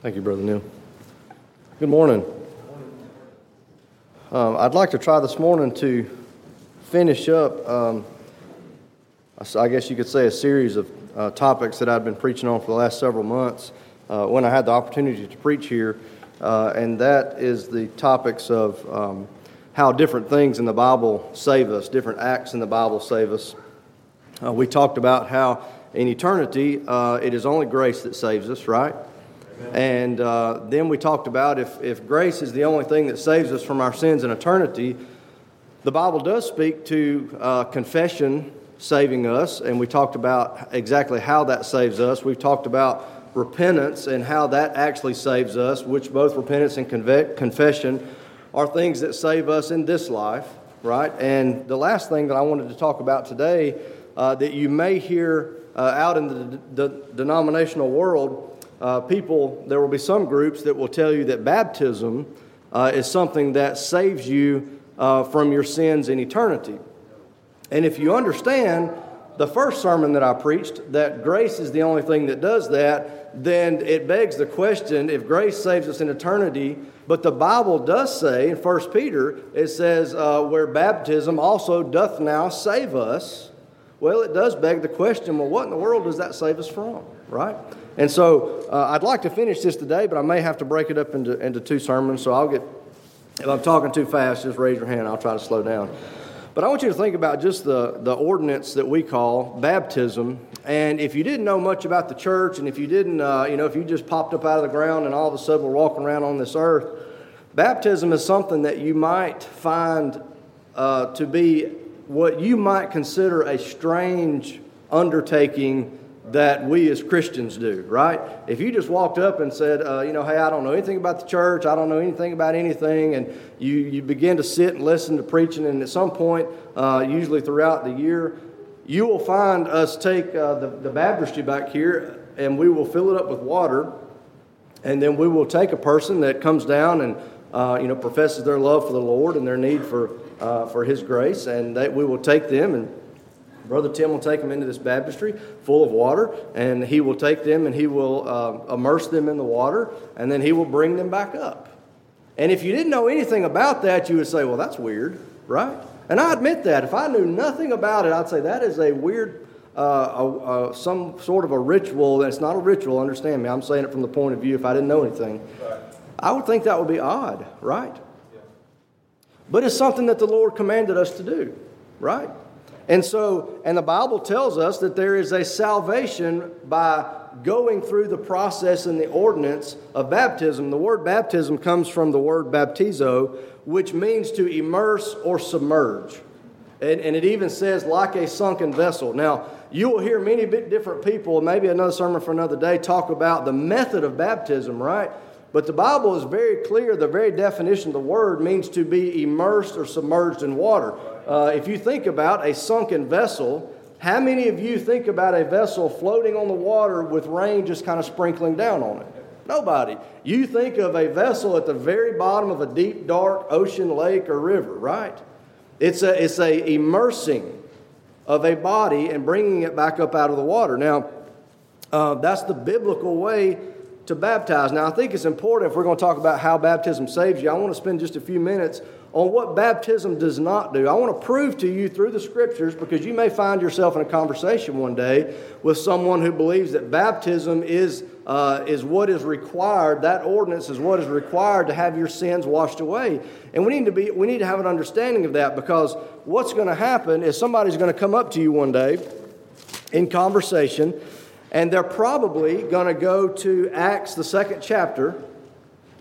Thank you, Brother Neil. Good morning. Um, I'd like to try this morning to finish up, um, I guess you could say, a series of uh, topics that I've been preaching on for the last several months uh, when I had the opportunity to preach here, uh, and that is the topics of um, how different things in the Bible save us, different acts in the Bible save us. Uh, we talked about how in eternity uh, it is only grace that saves us, right? And uh, then we talked about if, if grace is the only thing that saves us from our sins in eternity, the Bible does speak to uh, confession saving us, and we talked about exactly how that saves us. We've talked about repentance and how that actually saves us, which both repentance and confession are things that save us in this life, right? And the last thing that I wanted to talk about today uh, that you may hear uh, out in the, the denominational world uh, people, there will be some groups that will tell you that baptism uh, is something that saves you uh, from your sins in eternity. And if you understand the first sermon that I preached, that grace is the only thing that does that, then it begs the question if grace saves us in eternity, but the Bible does say in 1 Peter, it says, uh, where baptism also doth now save us. Well, it does beg the question well, what in the world does that save us from, right? And so uh, I'd like to finish this today, but I may have to break it up into, into two sermons. So I'll get, if I'm talking too fast, just raise your hand. I'll try to slow down. But I want you to think about just the, the ordinance that we call baptism. And if you didn't know much about the church, and if you didn't, uh, you know, if you just popped up out of the ground and all of a sudden we're walking around on this earth, baptism is something that you might find uh, to be what you might consider a strange undertaking that we as Christians do, right? If you just walked up and said, uh, you know, hey, I don't know anything about the church, I don't know anything about anything, and you, you begin to sit and listen to preaching, and at some point, uh, usually throughout the year, you will find us take uh, the, the baptistry back here and we will fill it up with water, and then we will take a person that comes down and uh, you know professes their love for the Lord and their need for uh, for His grace, and they, we will take them and Brother Tim will take them into this baptistry full of water, and he will take them and he will uh, immerse them in the water, and then he will bring them back up. And if you didn't know anything about that, you would say, well, that's weird, right? And I admit that. If I knew nothing about it, I'd say that is a weird, uh, a, a, some sort of a ritual. That's not a ritual, understand me. I'm saying it from the point of view if I didn't know anything. Right. I would think that would be odd, right? Yeah. But it's something that the Lord commanded us to do, right? And so, and the Bible tells us that there is a salvation by going through the process and the ordinance of baptism. The word baptism comes from the word baptizo, which means to immerse or submerge. And, and it even says, like a sunken vessel. Now, you will hear many different people, maybe another sermon for another day, talk about the method of baptism, right? But the Bible is very clear. The very definition of the word means to be immersed or submerged in water. Uh, if you think about a sunken vessel, how many of you think about a vessel floating on the water with rain just kind of sprinkling down on it? Nobody. You think of a vessel at the very bottom of a deep, dark ocean, lake, or river, right? It's a, it's a immersing of a body and bringing it back up out of the water. Now, uh, that's the biblical way to baptize. Now, I think it's important if we're going to talk about how baptism saves you. I want to spend just a few minutes on what baptism does not do. I want to prove to you through the scriptures because you may find yourself in a conversation one day with someone who believes that baptism is, uh, is what is required, that ordinance is what is required to have your sins washed away. And we need to, be, we need to have an understanding of that because what's going to happen is somebody's going to come up to you one day in conversation and they're probably going to go to Acts, the second chapter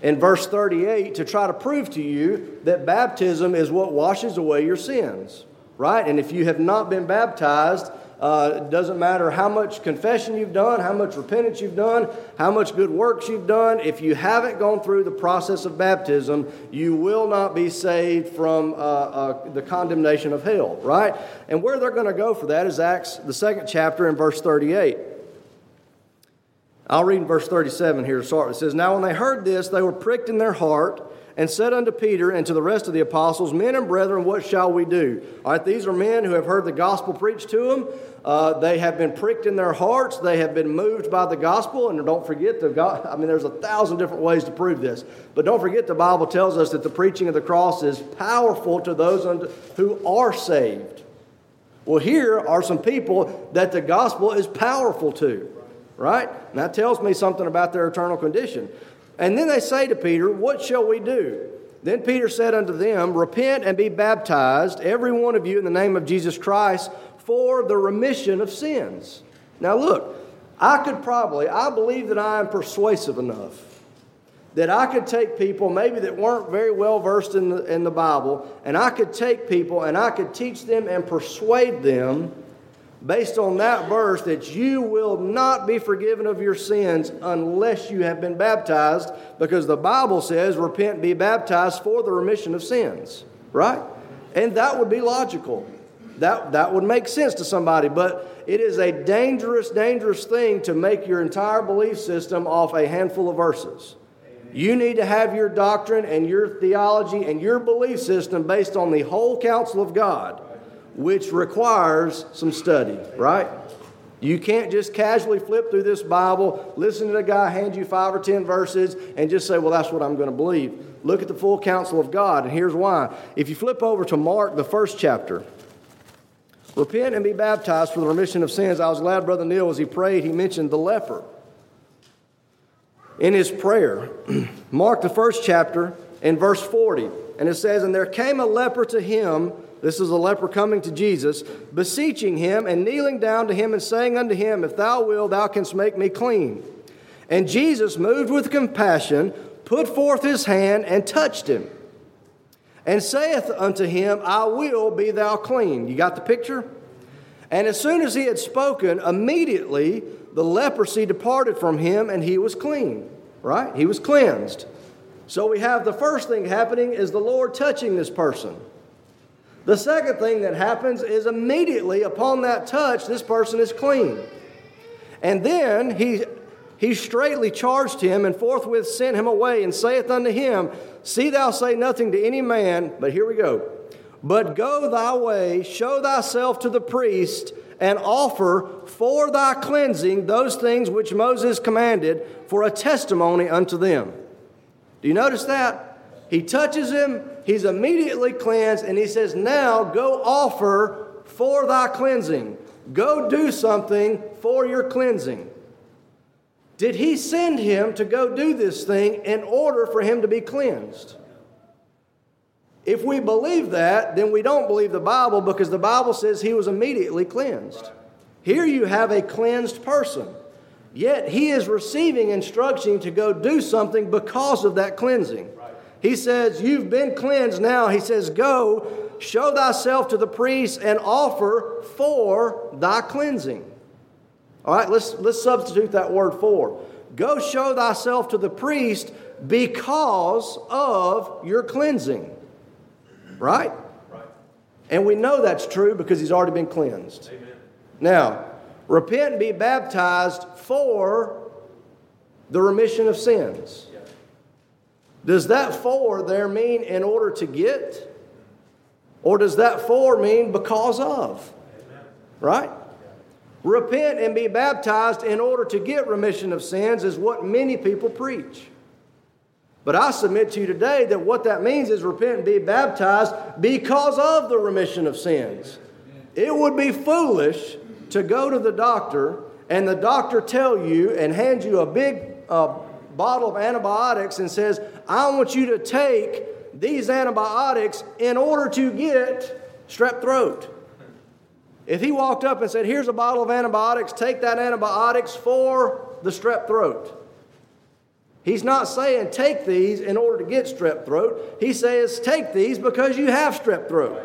in verse 38 to try to prove to you that baptism is what washes away your sins, right? And if you have not been baptized, uh, it doesn't matter how much confession you've done, how much repentance you've done, how much good works you've done. If you haven't gone through the process of baptism, you will not be saved from uh, uh, the condemnation of hell, right? And where they're going to go for that is Acts, the second chapter, in verse 38. I'll read in verse 37 here to start. It says, Now when they heard this, they were pricked in their heart and said unto Peter and to the rest of the apostles, Men and brethren, what shall we do? All right, these are men who have heard the gospel preached to them. Uh, they have been pricked in their hearts. They have been moved by the gospel. And don't forget, the God, I mean, there's a thousand different ways to prove this. But don't forget, the Bible tells us that the preaching of the cross is powerful to those who are saved. Well, here are some people that the gospel is powerful to right? And that tells me something about their eternal condition. And then they say to Peter, What shall we do? Then Peter said unto them, Repent and be baptized, every one of you, in the name of Jesus Christ, for the remission of sins. Now, look, I could probably, I believe that I am persuasive enough that I could take people maybe that weren't very well versed in the, in the Bible, and I could take people and I could teach them and persuade them based on that verse that you will not be forgiven of your sins unless you have been baptized because the Bible says, repent, be baptized for the remission of sins, right? And that would be logical. That, that would make sense to somebody, but it is a dangerous, dangerous thing to make your entire belief system off a handful of verses. You need to have your doctrine and your theology and your belief system based on the whole counsel of God which requires some study, right? You can't just casually flip through this Bible, listen to a guy hand you five or ten verses, and just say, well, that's what I'm going to believe. Look at the full counsel of God, and here's why. If you flip over to Mark, the first chapter, repent and be baptized for the remission of sins. I was glad Brother Neil, as he prayed, he mentioned the leper in his prayer. Mark, the first chapter, in verse 40, and it says, And there came a leper to him this is a leper coming to Jesus, beseeching him and kneeling down to him and saying unto him, If thou wilt, thou canst make me clean. And Jesus, moved with compassion, put forth his hand and touched him, and saith unto him, I will be thou clean. You got the picture? And as soon as he had spoken, immediately the leprosy departed from him and he was clean, right? He was cleansed. So we have the first thing happening is the Lord touching this person. The second thing that happens is immediately upon that touch, this person is clean. And then he, he straightly charged him and forthwith sent him away and saith unto him, See thou say nothing to any man, but here we go. But go thy way, show thyself to the priest, and offer for thy cleansing those things which Moses commanded for a testimony unto them. Do you notice that? He touches him, he's immediately cleansed, and he says, Now go offer for thy cleansing. Go do something for your cleansing. Did he send him to go do this thing in order for him to be cleansed? If we believe that, then we don't believe the Bible because the Bible says he was immediately cleansed. Here you have a cleansed person, yet he is receiving instruction to go do something because of that cleansing. He says, You've been cleansed now. He says, Go, show thyself to the priest, and offer for thy cleansing. All right, let's, let's substitute that word for. Go show thyself to the priest because of your cleansing. Right? right. And we know that's true because he's already been cleansed. Amen. Now, repent and be baptized for the remission of sins. Does that for there mean in order to get? Or does that for mean because of? Right? Repent and be baptized in order to get remission of sins is what many people preach. But I submit to you today that what that means is repent and be baptized because of the remission of sins. It would be foolish to go to the doctor and the doctor tell you and hand you a big uh, bottle of antibiotics and says, I want you to take these antibiotics in order to get strep throat. If he walked up and said, Here's a bottle of antibiotics, take that antibiotics for the strep throat. He's not saying take these in order to get strep throat. He says take these because you have strep throat.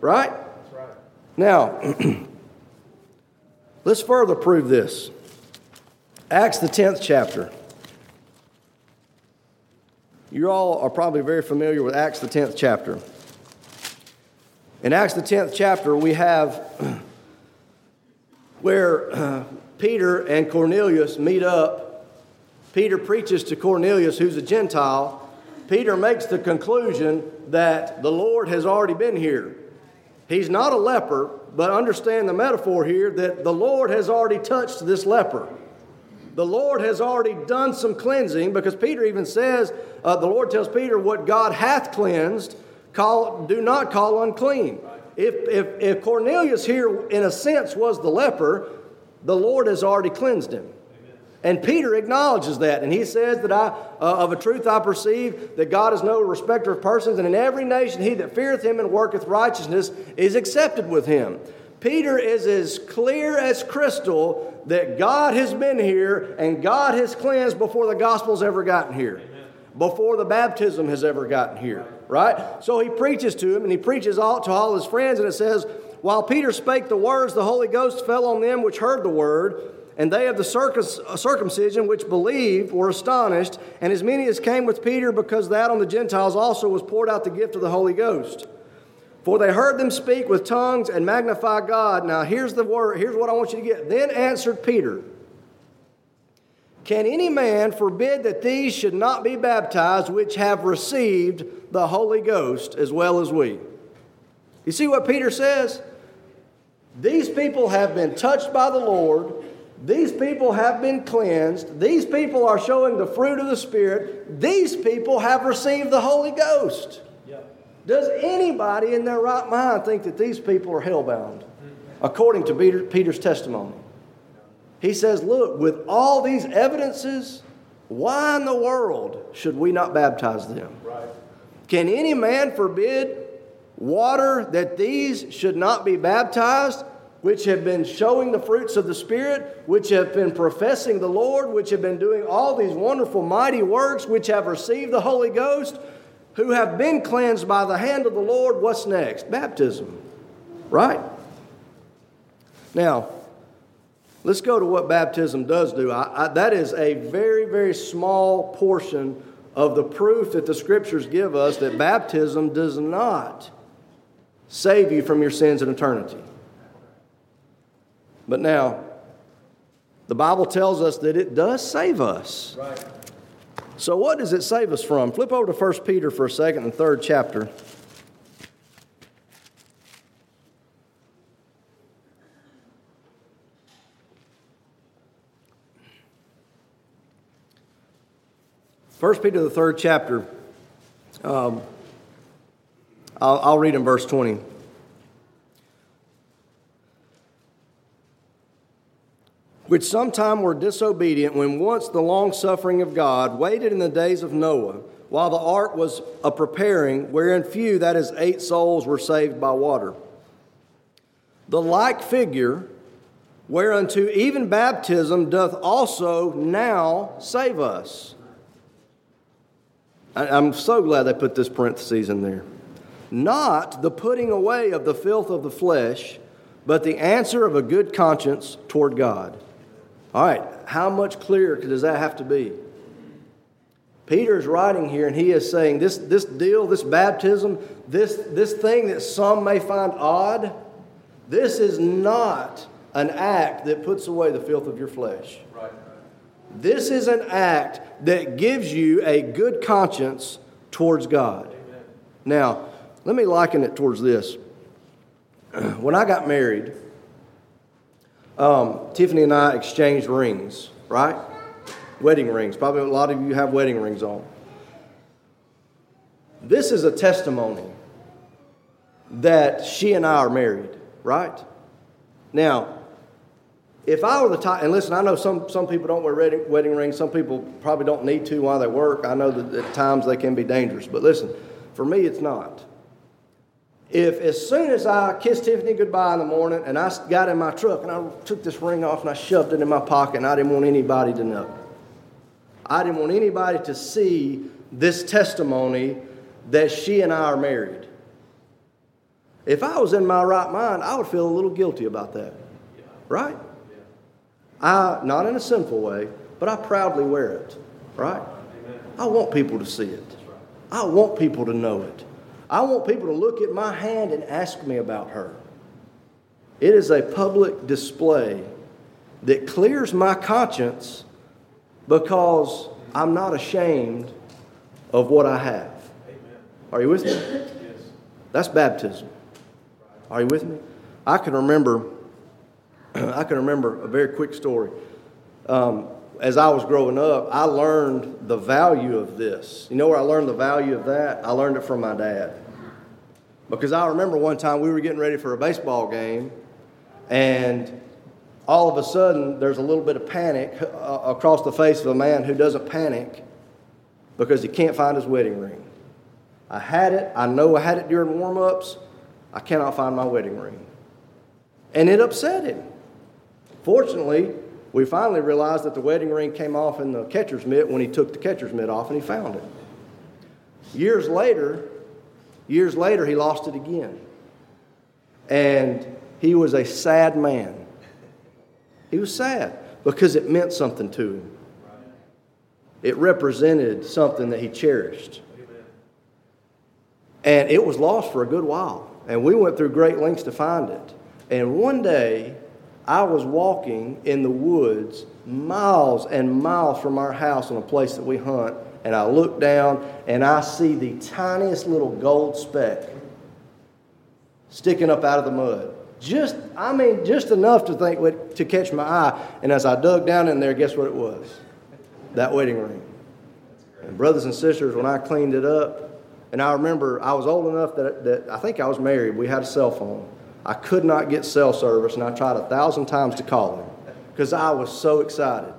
Right? right. Now, let's further prove this. Acts, the 10th chapter. You all are probably very familiar with Acts, the 10th chapter. In Acts, the 10th chapter, we have where Peter and Cornelius meet up Peter preaches to Cornelius, who's a Gentile, Peter makes the conclusion that the Lord has already been here. He's not a leper, but understand the metaphor here that the Lord has already touched this leper. The Lord has already done some cleansing because Peter even says, uh, the Lord tells Peter, What God hath cleansed, call, do not call unclean. If, if, if Cornelius here, in a sense, was the leper, the Lord has already cleansed him. And Peter acknowledges that, and he says that I, uh, of a truth I perceive that God is no respecter of persons, and in every nation he that feareth him and worketh righteousness is accepted with him. Peter is as clear as crystal that God has been here and God has cleansed before the gospel's ever gotten here, before the baptism has ever gotten here, right? So he preaches to him and he preaches all, to all his friends, and it says, While Peter spake the words, the Holy Ghost fell on them which heard the word. And they of the uh, circumcision which believed were astonished, and as many as came with Peter, because that on the Gentiles also was poured out the gift of the Holy Ghost. For they heard them speak with tongues and magnify God. Now here's the word, here's what I want you to get. Then answered Peter, Can any man forbid that these should not be baptized which have received the Holy Ghost as well as we? You see what Peter says? These people have been touched by the Lord. These people have been cleansed. These people are showing the fruit of the Spirit. These people have received the Holy Ghost. Does anybody in their right mind think that these people are hellbound? According to Peter, Peter's testimony. He says, Look, with all these evidences, why in the world should we not baptize them? Right. Can any man forbid water that these should not be baptized? which have been showing the fruits of the Spirit, which have been professing the Lord, which have been doing all these wonderful, mighty works, which have received the Holy Ghost, who have been cleansed by the hand of the Lord, what's next? Baptism. Right? Now, let's go to what baptism does do. I, I, that is a very, very small portion of the proof that the scriptures give us that baptism does not save you from your sins in eternity. But now, the Bible tells us that it does save us. Right. So, what does it save us from? Flip over to 1 Peter for a second, and third chapter. First Peter, the third chapter. Um, I'll, I'll read in verse 20. Which sometime were disobedient when once the long suffering of God waited in the days of Noah, while the ark was a preparing, wherein few, that is, eight souls, were saved by water. The like figure, whereunto even baptism doth also now save us. I'm so glad they put this parenthesis in there. Not the putting away of the filth of the flesh, but the answer of a good conscience toward God. All right, how much clearer does that have to be? Peter is writing here and he is saying this, this deal, this baptism, this, this thing that some may find odd, this is not an act that puts away the filth of your flesh. This is an act that gives you a good conscience towards God. Amen. Now, let me liken it towards this. When I got married, um, Tiffany and I exchanged rings, right? Wedding rings. Probably a lot of you have wedding rings on. This is a testimony that she and I are married, right? Now, if I were the type, and listen, I know some, some people don't wear wedding, wedding rings, some people probably don't need to while they work. I know that at times they can be dangerous, but listen, for me, it's not if as soon as I kissed Tiffany goodbye in the morning and I got in my truck and I took this ring off and I shoved it in my pocket and I didn't want anybody to know. I didn't want anybody to see this testimony that she and I are married. If I was in my right mind, I would feel a little guilty about that. Right? I not in a sinful way, but I proudly wear it. Right? I want people to see it. I want people to know it. I want people to look at my hand and ask me about her. It is a public display that clears my conscience because I'm not ashamed of what I have. Amen. Are you with me? Yes. That's baptism. Are you with me? I can remember. I can remember a very quick story. Um, as I was growing up, I learned the value of this. You know where I learned the value of that? I learned it from my dad. Because I remember one time we were getting ready for a baseball game, and all of a sudden there's a little bit of panic uh, across the face of a man who doesn't panic because he can't find his wedding ring. I had it, I know I had it during warm ups, I cannot find my wedding ring. And it upset him. Fortunately, we finally realized that the wedding ring came off in the catcher's mitt when he took the catcher's mitt off and he found it. Years later, years later, he lost it again. And he was a sad man. He was sad because it meant something to him. It represented something that he cherished. And it was lost for a good while. And we went through great lengths to find it. And one day, I was walking in the woods miles and miles from our house on a place that we hunt. And I look down and I see the tiniest little gold speck sticking up out of the mud. Just, I mean, just enough to think to catch my eye. And as I dug down in there, guess what it was? That wedding ring. And brothers and sisters, when I cleaned it up, and I remember I was old enough that, that I think I was married. We had a cell phone. I could not get cell service, and I tried a thousand times to call him because I was so excited.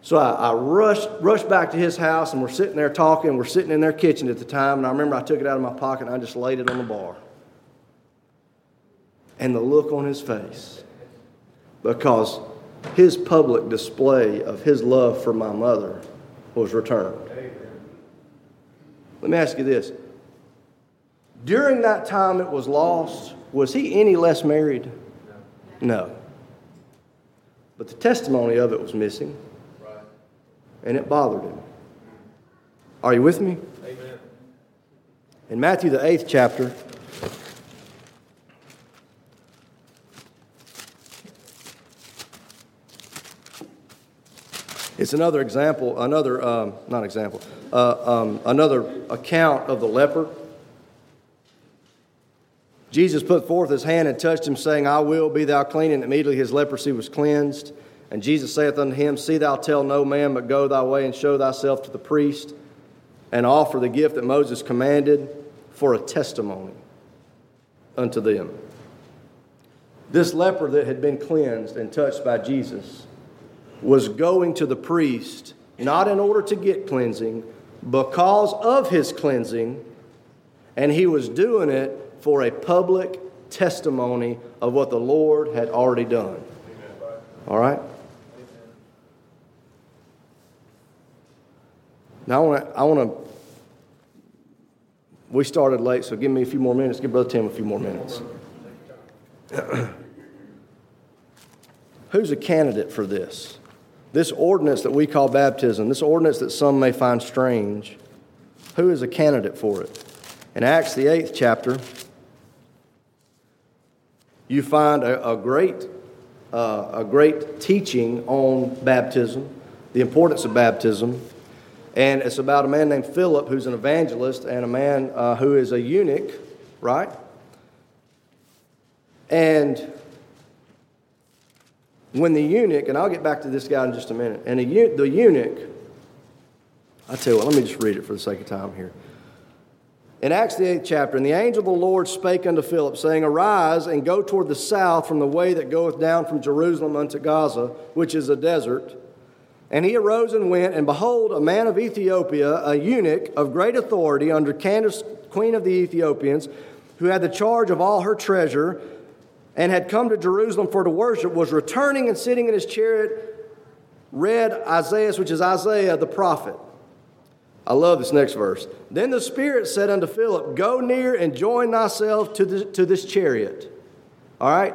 So I, I, rushed, rushed back to his house, and we're sitting there talking. We're sitting in their kitchen at the time, and I remember I took it out of my pocket and I just laid it on the bar and the look on his face because his public display of his love for my mother was returned. Let me ask you this. During that time it was lost, was he any less married? No. But the testimony of it was missing. And it bothered him. Are you with me? Amen. In Matthew, the eighth chapter, It's another example, another, um, not example, uh, um, another account of the leper. Jesus put forth his hand and touched him, saying, I will be thou clean. And immediately his leprosy was cleansed. And Jesus saith unto him, See thou tell no man, but go thy way and show thyself to the priest, and offer the gift that Moses commanded for a testimony unto them. This leper that had been cleansed and touched by Jesus was going to the priest not in order to get cleansing, because of his cleansing, and he was doing it for a public testimony of what the Lord had already done. All right? Now, I want to. I we started late, so give me a few more minutes. Give Brother Tim a few more minutes. Who's a candidate for this? This ordinance that we call baptism, this ordinance that some may find strange, who is a candidate for it? In Acts, the eighth chapter, you find a, a great, uh, a great teaching on baptism, the importance of baptism. And it's about a man named Philip who's an evangelist and a man uh, who is a eunuch, right? And when the eunuch, and I'll get back to this guy in just a minute, and the, eunuch, I tell you what, let me just read it for the sake of time here. In Acts, the eighth chapter, and the angel of the Lord spake unto Philip, saying, Arise and go toward the south from the way that goeth down from Jerusalem unto Gaza, which is a desert. And he arose and went, and behold, a man of Ethiopia, a eunuch of great authority under Candace, queen of the Ethiopians, who had the charge of all her treasure, and had come to Jerusalem for to worship, was returning and sitting in his chariot, read Isaiah, which is Isaiah the prophet. I love this next verse. Then the Spirit said unto Philip, Go near and join thyself to, the, to this chariot. All right?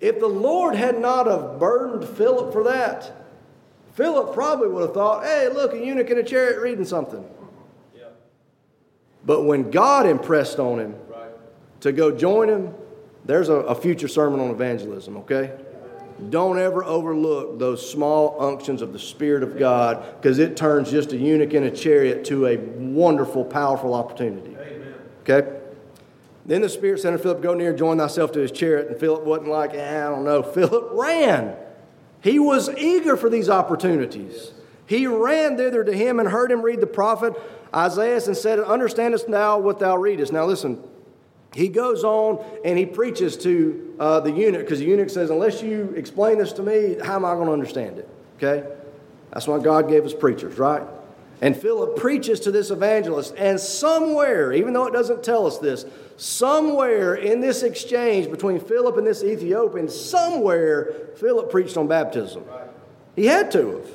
If the Lord had not have burdened Philip for that, Philip probably would have thought, hey, look, a eunuch in a chariot reading something. Yeah. But when God impressed on him right. to go join him, there's a, a future sermon on evangelism, okay? Don't ever overlook those small unctions of the Spirit of God because it turns just a eunuch in a chariot to a wonderful, powerful opportunity. Amen. Okay? Then the Spirit said to Philip, Go near, join thyself to his chariot. And Philip wasn't like, eh, I don't know. Philip ran. He was eager for these opportunities. He ran thither to him and heard him read the prophet Isaiah and said, Understandest thou what thou readest? Now listen, he goes on and he preaches to uh, the eunuch because the eunuch says, Unless you explain this to me, how am I going to understand it? Okay? That's why God gave us preachers, right? And Philip preaches to this evangelist, and somewhere, even though it doesn't tell us this, somewhere in this exchange between Philip and this Ethiopian, somewhere Philip preached on baptism. He had to have.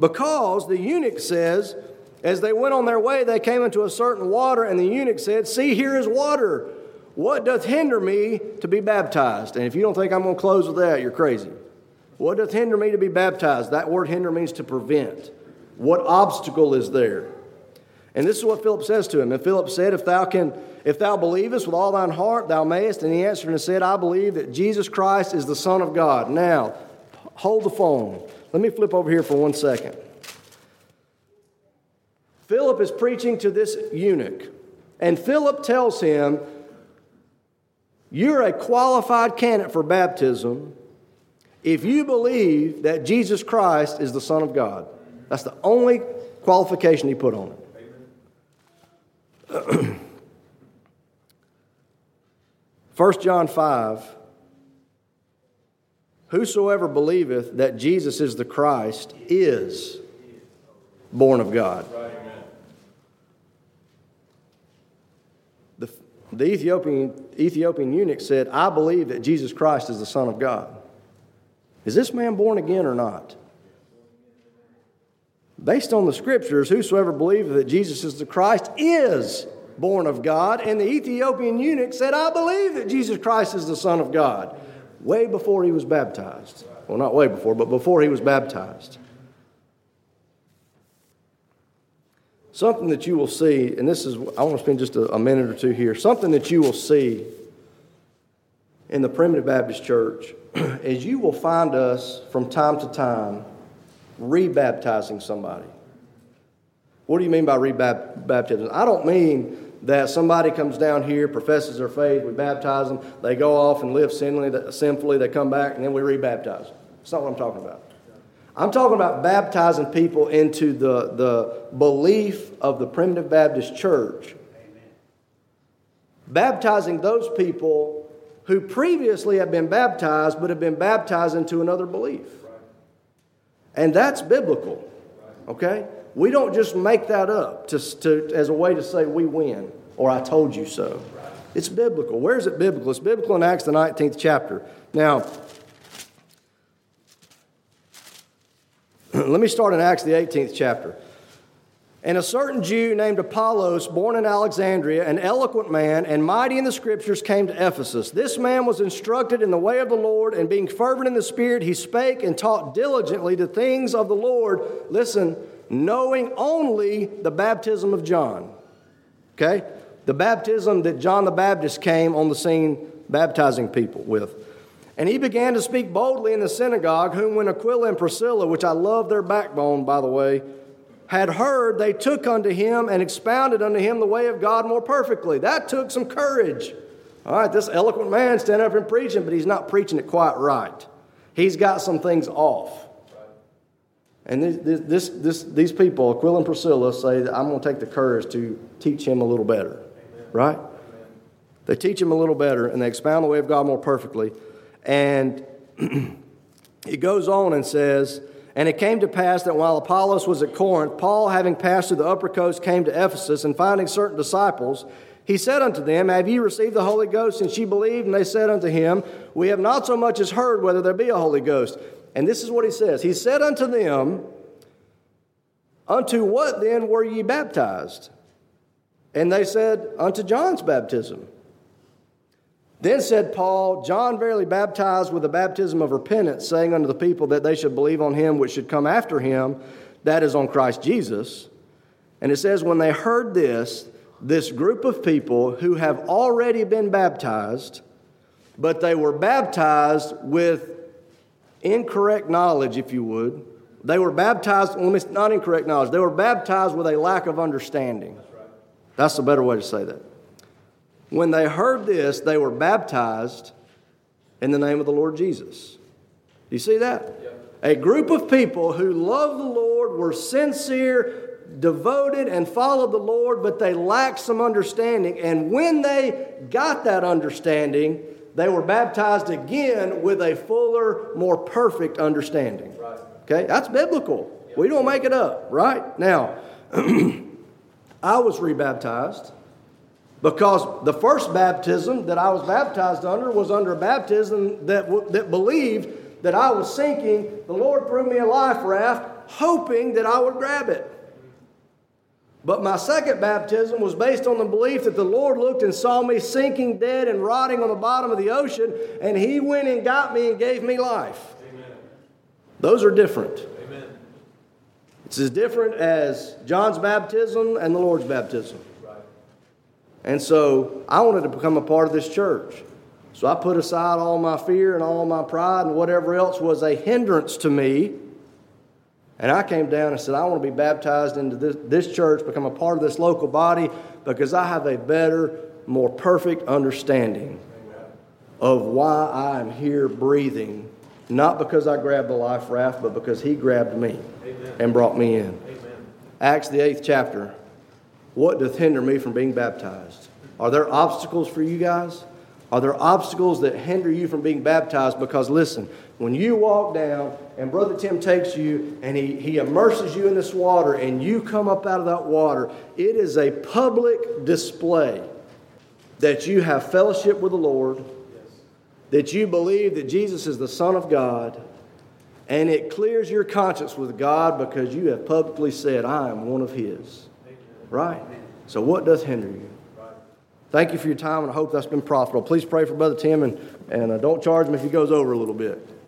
Because the eunuch says, as they went on their way, they came into a certain water, and the eunuch said, See, here is water. What doth hinder me to be baptized? And if you don't think I'm going to close with that, you're crazy. What doth hinder me to be baptized? That word hinder means to prevent. What obstacle is there? And this is what Philip says to him. And Philip said, If thou can, if thou believest with all thine heart, thou mayest. And he answered and said, I believe that Jesus Christ is the Son of God. Now, hold the phone. Let me flip over here for one second. Philip is preaching to this eunuch, and Philip tells him, You're a qualified candidate for baptism if you believe that Jesus Christ is the Son of God. That's the only qualification he put on it. 1 John 5 Whosoever believeth that Jesus is the Christ is born of God. The, Ethiopian, Ethiopian eunuch said, I believe that Jesus Christ is the Son of God. Is this man born again or not? based on the scriptures, whosoever believeth that Jesus is the Christ is born of God. And the Ethiopian eunuch said, I believe that Jesus Christ is the Son of God, way before he was baptized. Well, not way before, but before he was baptized. Something that you will see, and this is, I want to spend just a, a minute or two here. Something that you will see in the Primitive Baptist Church is you will find us from time to time rebaptizing somebody. What do you mean by rebaptism? I don't mean that somebody comes down here, professes their faith, we baptize them, they go off and live sinfully, they come back, and then we rebaptize them. That's not what I'm talking about. I'm talking about baptizing people into the, the belief of the primitive Baptist church. Baptizing those people who previously have been baptized but have been baptized into another belief. And that's biblical. Okay? We don't just make that up to, to, as a way to say we win or I told you so. It's biblical. Where is it biblical? It's biblical in Acts, the 19th chapter. Now, let me start in Acts, the 18th chapter. And a certain Jew named Apollos, born in Alexandria, an eloquent man and mighty in the scriptures, came to Ephesus. This man was instructed in the way of the Lord, and being fervent in the Spirit, he spake and taught diligently the things of the Lord. Listen, knowing only the baptism of John. Okay? The baptism that John the Baptist came on the scene baptizing people with. And he began to speak boldly in the synagogue, whom when Aquila and Priscilla, which I love their backbone, by the way, had heard, they took unto him and expounded unto him the way of God more perfectly. That took some courage. All right, this eloquent man standing up and preaching, but he's not preaching it quite right. He's got some things off. And this, this, this, these people, Aquila and Priscilla, say that I'm going to take the courage to teach him a little better. Right? They teach him a little better and they expound the way of God more perfectly. And he goes on and says, and it came to pass that while Apollos was at Corinth, Paul, having passed through the upper coast, came to Ephesus, and finding certain disciples, he said unto them, Have ye received the Holy Ghost? And she believed, and they said unto him, We have not so much as heard whether there be a Holy Ghost. And this is what he says He said unto them, Unto what then were ye baptized? And they said, Unto John's baptism. Then said Paul, John verily baptized with the baptism of repentance, saying unto the people that they should believe on him which should come after him, that is on Christ Jesus. And it says, when they heard this, this group of people who have already been baptized, but they were baptized with incorrect knowledge, if you would. They were baptized, well, not incorrect knowledge, they were baptized with a lack of understanding. That's a better way to say that. When they heard this, they were baptized in the name of the Lord Jesus. Do you see that? A group of people who loved the Lord, were sincere, devoted, and followed the Lord, but they lacked some understanding. And when they got that understanding, they were baptized again with a fuller, more perfect understanding. Right. Okay? That's biblical. We don't make it up, right? Now, I was rebaptized because the first baptism that I was baptized under was under a baptism that, that believed that I was sinking. The Lord threw me a life raft, hoping that I would grab it. But my second baptism was based on the belief that the Lord looked and saw me sinking dead and rotting on the bottom of the ocean, and He went and got me and gave me life. Amen. Those are different. Amen. It's as different as John's baptism and the Lord's baptism. And so I wanted to become a part of this church. So I put aside all my fear and all my pride and whatever else was a hindrance to me. And I came down and said, I want to be baptized into this, this church, become a part of this local body, because I have a better, more perfect understanding of why I am here breathing, not because I grabbed the life raft, but because He grabbed me Amen. and brought me in. Amen. Acts, the eighth chapter. What doth hinder me from being baptized? Are there obstacles for you guys? Are there obstacles that hinder you from being baptized? Because listen, when you walk down and Brother Tim takes you and he, he immerses you in this water and you come up out of that water, it is a public display that you have fellowship with the Lord, that you believe that Jesus is the Son of God, and it clears your conscience with God because you have publicly said, I am one of His. Right? So, what does hinder you? Thank you for your time, and I hope that's been profitable. Please pray for Brother Tim, and, and uh, don't charge him if he goes over a little bit.